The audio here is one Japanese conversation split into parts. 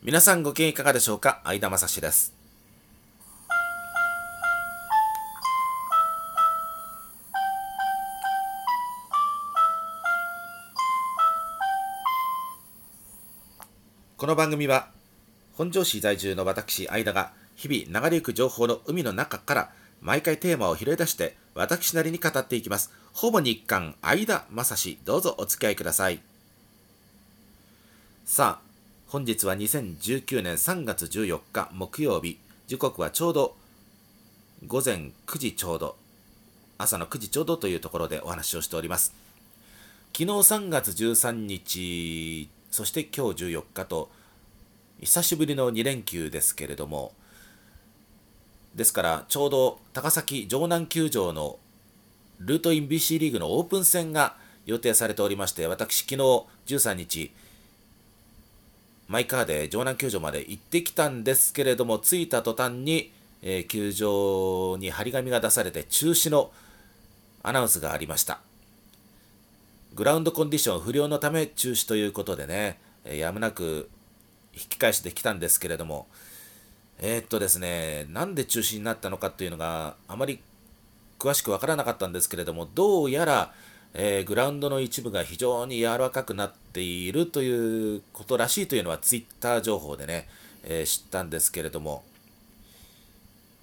皆さんご機嫌いかがでしょうか？相田正史です。この番組は本庄市在住の私相田が日々流れゆく情報の海の中から毎回テーマを拾い出して私なりに語っていきます。ほぼ日刊相田正史どうぞお付き合いください。さあ本日は2019年3月14日木曜日。時刻はちょうど午前9時ちょうど。朝の9時ちょうどというところでお話をしております。昨日3月13日そして今日14日と久しぶりの2連休ですけれどもですからちょうど高崎城南球場のルートイン BC リーグのオープン戦が予定されておりまして私昨日13日マイカーで城南球場まで行ってきたんですけれども着いた途端に、えー、球場に張り紙が出されて中止のアナウンスがありました。グラウンドコンディション不良のため中止ということでね、えー、やむなく引き返してきたんですけれどもえー、っとですねなんで中止になったのかというのがあまり詳しくわからなかったんですけれどもどうやらえー、グラウンドの一部が非常に柔らかくなっているということらしいというのはツイッター情報でね、えー、知ったんですけれども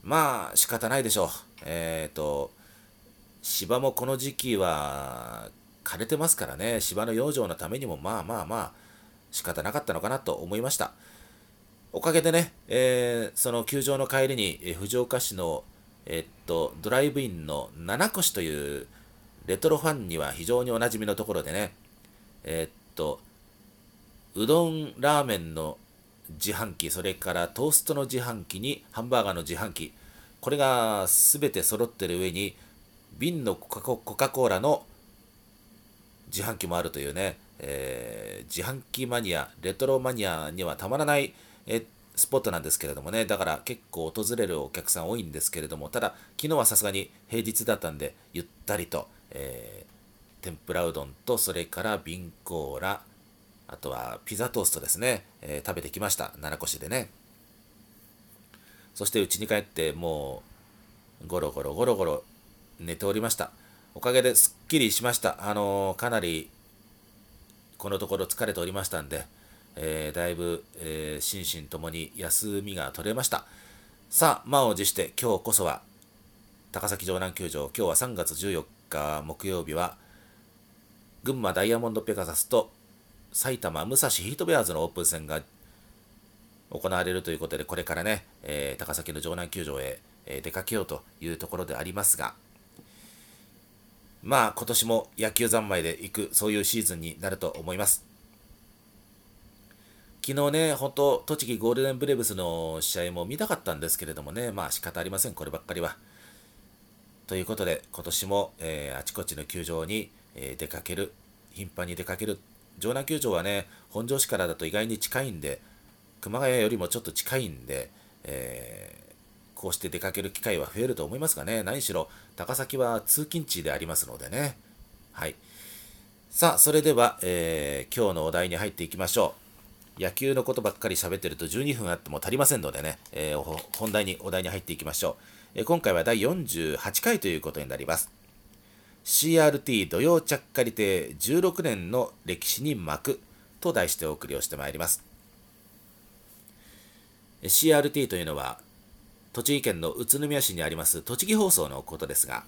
まあ仕方ないでしょう。えっ、ー、と芝もこの時期は枯れてますからね芝の養生のためにもまあまあまあ仕方なかったのかなと思いました。おかげでね、えー、その球場の帰りに、え、藤岡市の、え、っとドライブインの七越というレトロファンには非常におなじみのところでね、えー、っと、うどんラーメンの自販機、それからトーストの自販機にハンバーガーの自販機、これが全て揃ってる上に、瓶のコカ・コーラの自販機もあるというね、えー、自販機マニア、レトロマニアにはたまらない、えスポットなんですけれどもね、だから結構訪れるお客さん多いんですけれども、ただ、昨日はさすがに平日だったんで、ゆったりと、えー、天ぷらうどんとそれから瓶コーラあとはピザトーストですね、えー、食べてきました。奈良越でね。そして家に帰ってもうゴロゴロゴロゴロ寝ておりました。おかげですっきりしました。あのー、かなりこのところ疲れておりましたんで、えー、だいぶ、え心身ともに休みが取れました。さあ満を持して今日こそは高崎城南球場今日は3月14日木曜日は群馬ダイヤモンドペガサスと埼玉武蔵ヒートベアーズのオープン戦が行われるということでこれからね、えー、高崎の城南球場へ、えー、出かけようというところでありますがまあ今年も野球三昧で行くそういうシーズンになると思います昨日ね、本当、栃木ゴールデンブレーブスの試合も見たかったんですけれどもね、まあ仕方ありません、こればっかりは。ということで、今年も、えー、あちこちの球場に、えー、出かける、頻繁に出かける。城南球場はね、本庄市からだと意外に近いんで、熊谷よりもちょっと近いんで、えー、こうして出かける機会は増えると思いますがね、何しろ高崎は通勤地でありますのでね。はい。さあ、それでは、えー、今日のお題に入っていきましょう。野球のことばっかり喋ってると12分あっても足りませんのでね、えー、本題に、お題に入っていきましょう。今回は第48回ということになります。CRT 土曜ちゃっかり亭16年の歴史に幕と題してお送りをしてまいります。CRT というのは栃木県の宇都宮市にあります栃木放送のことですが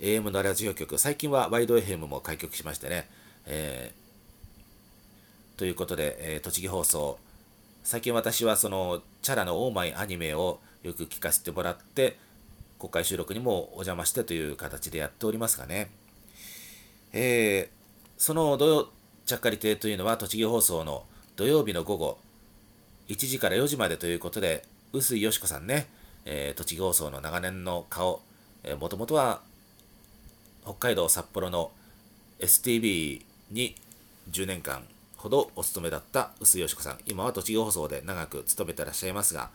AM のラジオ局最近はワイド FM も開局しましてね、えー、ということで、えー、栃木放送最近私はそのチャラのオーマイアニメをよく聞かせてもらって公開収録にもお邪魔してという形でやっておりますがね、えー、その土曜ちゃっかり亭というのは栃木放送の土曜日の午後1時から4時までということで、臼井よし子さんね、えー、栃木放送の長年の顔、もともとは北海道札幌の STV に10年間ほどお勤めだった臼井よし子さん、今は栃木放送で長く勤めてらっしゃいますが、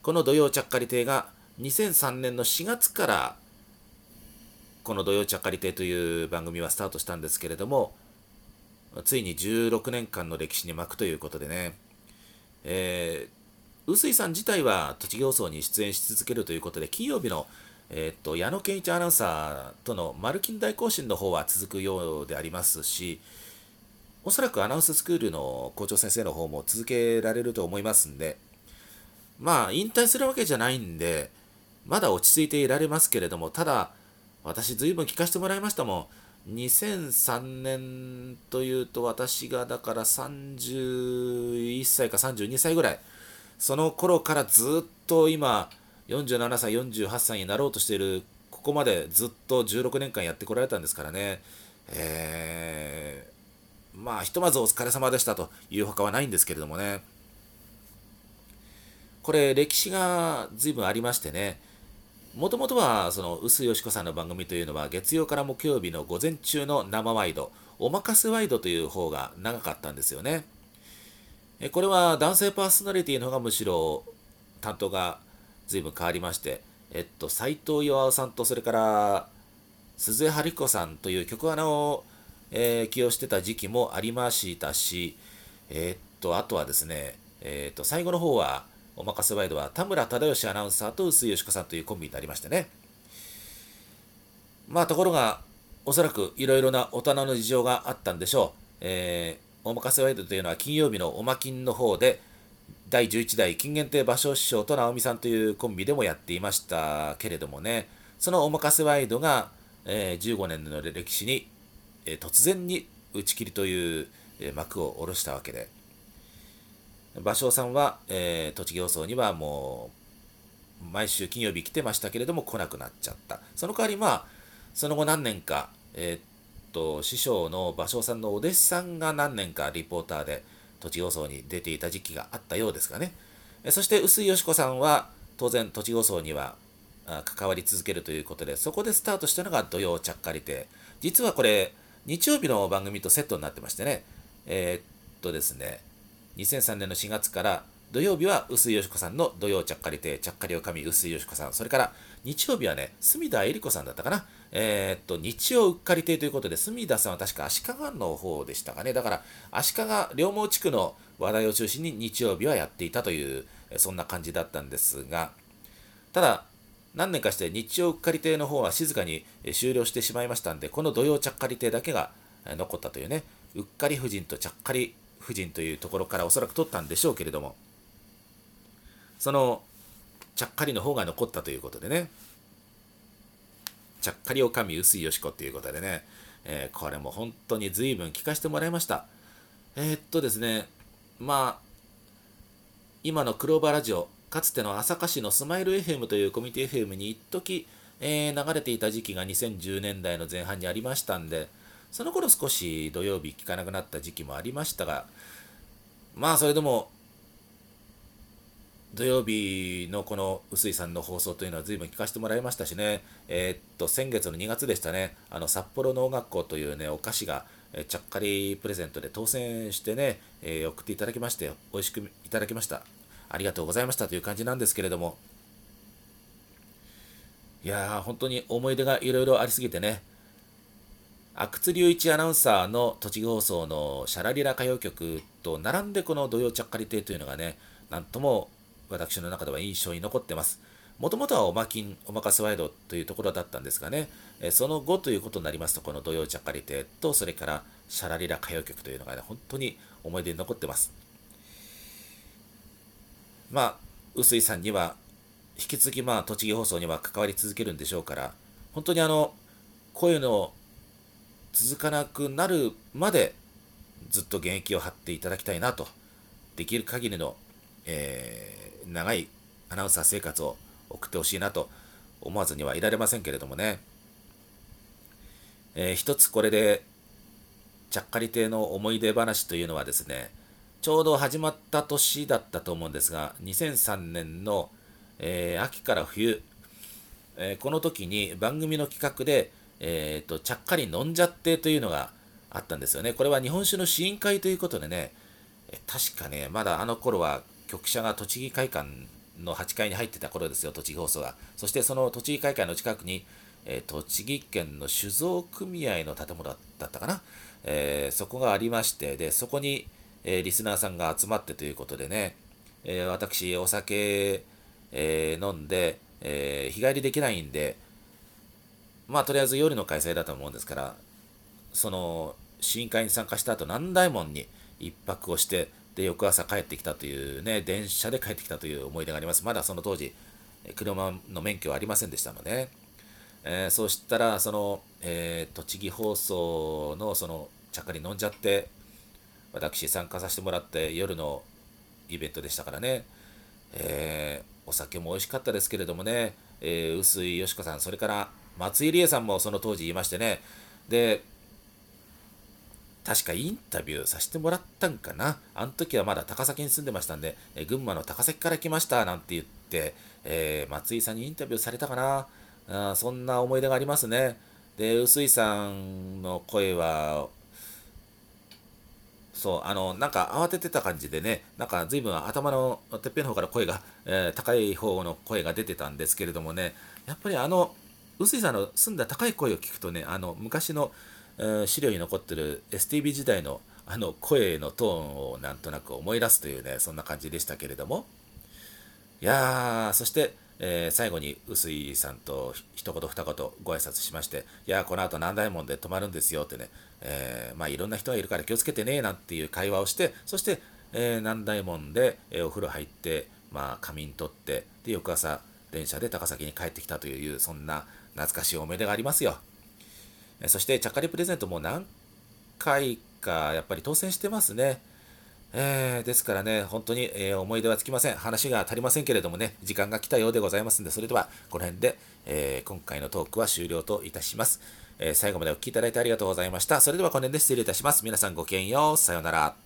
この土曜ちゃっかり亭が2003年の4月からこの「土曜ちゃかり亭」という番組はスタートしたんですけれどもついに16年間の歴史に巻くということでね、えー、臼井さん自体は栃木放送に出演し続けるということで、金曜日の、えー、っと矢野健一アナウンサーとのマルキン大行進の方は続くようでありますし、おそらくアナウンススクールの校長先生の方も続けられると思いますんで、まあ、引退するわけじゃないんで、まだ落ち着いていられますけれども、ただ、私、ずいぶん聞かせてもらいましたもん。2003年というと、私がだから31歳か32歳ぐらい、その頃からずっと今、47歳、48歳になろうとしている、ここまでずっと16年間やってこられたんですからね。えーまあ、ひとまずお疲れ様でしたというほかはないんですけれどもね。これ、歴史が随分ありましてね、もともとは、その、臼よしこさんの番組というのは、月曜から木曜日の午前中の生ワイド、おまかせワイドという方が長かったんですよね。これは男性パーソナリティの方がむしろ担当が随分変わりまして、えっと、斎藤巖さんと、それから、鈴江春彦さんという曲穴をえー、起用してた時期もありましたし、え、っと、あとはですね、え、っと、最後の方は、おまかせワイドは田村忠義アナウンサーと臼井よしこさんというコンビになりましてね。まあ、ところが、おそらくいろいろな大人の事情があったんでしょう。えー、おまかせワイドというのは金曜日のおまきんの方で、第11代金限定芭蕉師匠と直美さんというコンビでもやっていましたけれどもね、そのおまかせワイドが、えー、15年の歴史にえ突然に打ち切りという、え幕を下ろしたわけで、芭蕉さんは、えー、栃木放送にはもう毎週金曜日来てましたけれども来なくなっちゃった。その代わりまあ、その後何年か、えー、っと、師匠の芭蕉さんのお弟子さんが何年かリポーターで栃木放送に出ていた時期があったようですがね。そして、臼井よし子さんは当然栃木放送には関わり続けるということで、そこでスタートしたのが土曜ちゃっかり亭。実はこれ、日曜日の番組とセットになってましてね、えー、っとですね、2003年の4月から土曜日は臼井よしこさんの土曜ちゃっかり亭、ちゃっかりおかみ臼井よしこさん、それから日曜日はね、隅田恵理子さんだったかな。えー、っと、日曜うっかり亭ということで、隅田さんは確か足利の方でしたかね。だから、足利両毛地区の話題を中心に日曜日はやっていたという、そんな感じだったんですが、ただ、何年かして日曜うっかり亭の方は静かに終了してしまいましたんで、この土曜ちゃっかり亭だけが残ったというね、うっかり夫人とちゃっかり夫人というところからおそらく取ったんでしょうけれども、そのちゃっかりの方が残ったということでね、ちゃっかりおかみ薄いよしこということでね、えー、これも本当に随分聞かせてもらいました。えー、っとですね、まあ、今のクローバラジオ、かつての朝霞市のスマイル FM というコミュニティ FM に一時、えー、流れていた時期が2010年代の前半にありましたんで、その頃少し土曜日聞かなくなった時期もありましたが、まあそれでも、土曜日のこの臼井さんの放送というのは随分聞かせてもらいましたしね、えー、っと、先月の2月でしたね、あの札幌農学校というね、お菓子が、えちゃっかりプレゼントで当選してね、えー、送っていただきまして、美味しくいただきました。ありがとうございましたという感じなんですけれども、いやー、本当に思い出がいろいろありすぎてね、阿久津隆一アナウンサーの栃木放送のシャラリラ歌謡曲と並んでこの土曜ちゃっかり亭というのがね、なんとも私の中では印象に残ってます。もともとはおまきん、おまかせワイドというところだったんですがね、えその後ということになりますと、この土曜ちゃっかり亭と、それからシャラリラ歌謡曲というのがね、本当に思い出に残ってます。まあ、臼井さんには、引き続きまあ、栃木放送には関わり続けるんでしょうから、本当にあの、こういうの続かなくなるまで、ずっと現役を張っていただきたいなと、できる限りの、えー、長いアナウンサー生活を送ってほしいなと思わずにはいられませんけれどもね。えー、一つこれで、ちゃっかり亭の思い出話というのはですね、ちょうど始まった年だったと思うんですが、2003年の、えー、秋から冬、えー、この時に番組の企画で、えーと、ちゃっかり飲んじゃってというのがあったんですよね。これは日本酒の試飲会ということでね、確かね、まだあの頃は局舎が栃木会館の8階に入ってた頃ですよ、栃木放送が。そしてその栃木会館の近くに、えー、栃木県の酒造組合の建物だったかな、えー、そこがありまして、で、そこに、えー、リスナーさんが集まってということでね、え、私、お酒、え、飲んで、え日帰りできないんで、まあ、とりあえず夜の開催だと思うんですから、その、試飲会に参加した後、南大門に一泊をして、で、翌朝帰ってきたというね、電車で帰ってきたという思い出があります。まだその当時、車の免許はありませんでしたので、えー、そうしたら、その、えー、栃木放送のその、ちゃっかり飲んじゃって、私参加させてもらって夜のイベントでしたからね、えー、お酒も美味しかったですけれどもね、えー、臼井よしこさん、それから松井理恵さんもその当時言いましてね、で、確かインタビューさせてもらったんかな。あの時はまだ高崎に住んでましたんで、え群馬の高崎から来ましたなんて言って、えー、松井さんにインタビューされたかな。あそんな思い出がありますね。で、臼井さんの声は、そう、あの、なんか慌ててた感じでね、なんか随分頭のてっぺんの方から声が、えー、高い方の声が出てたんですけれどもね、やっぱりあの、臼井さんの澄んだ高い声を聞くとね、あの、昔の、資料に残ってる STB 時代のあの声のトーンをなんとなく思い出すというね、そんな感じでしたけれども、いやー、そして、えー、最後に臼井さんと一言二言ご挨拶しまして、いやこの後南大門で泊まるんですよってね、えー、まあいろんな人がいるから気をつけてねなんていう会話をして、そして、えー、南大門で、えお風呂入って、まあ仮眠取って、で、翌朝電車で高崎に帰ってきたという、そんな懐かしい思い出がありますよ。そして、ちゃっかりプレゼントも何回かやっぱり当選してますね。えー、ですからね、本当に、えー、思い出はつきません。話が足りませんけれどもね、時間が来たようでございますんで、それではこの辺で、えー、今回のトークは終了といたします。え最後までお聴きいただいてありがとうございました。それではこの辺で失礼いたします。皆さんごきげんよう。さようなら。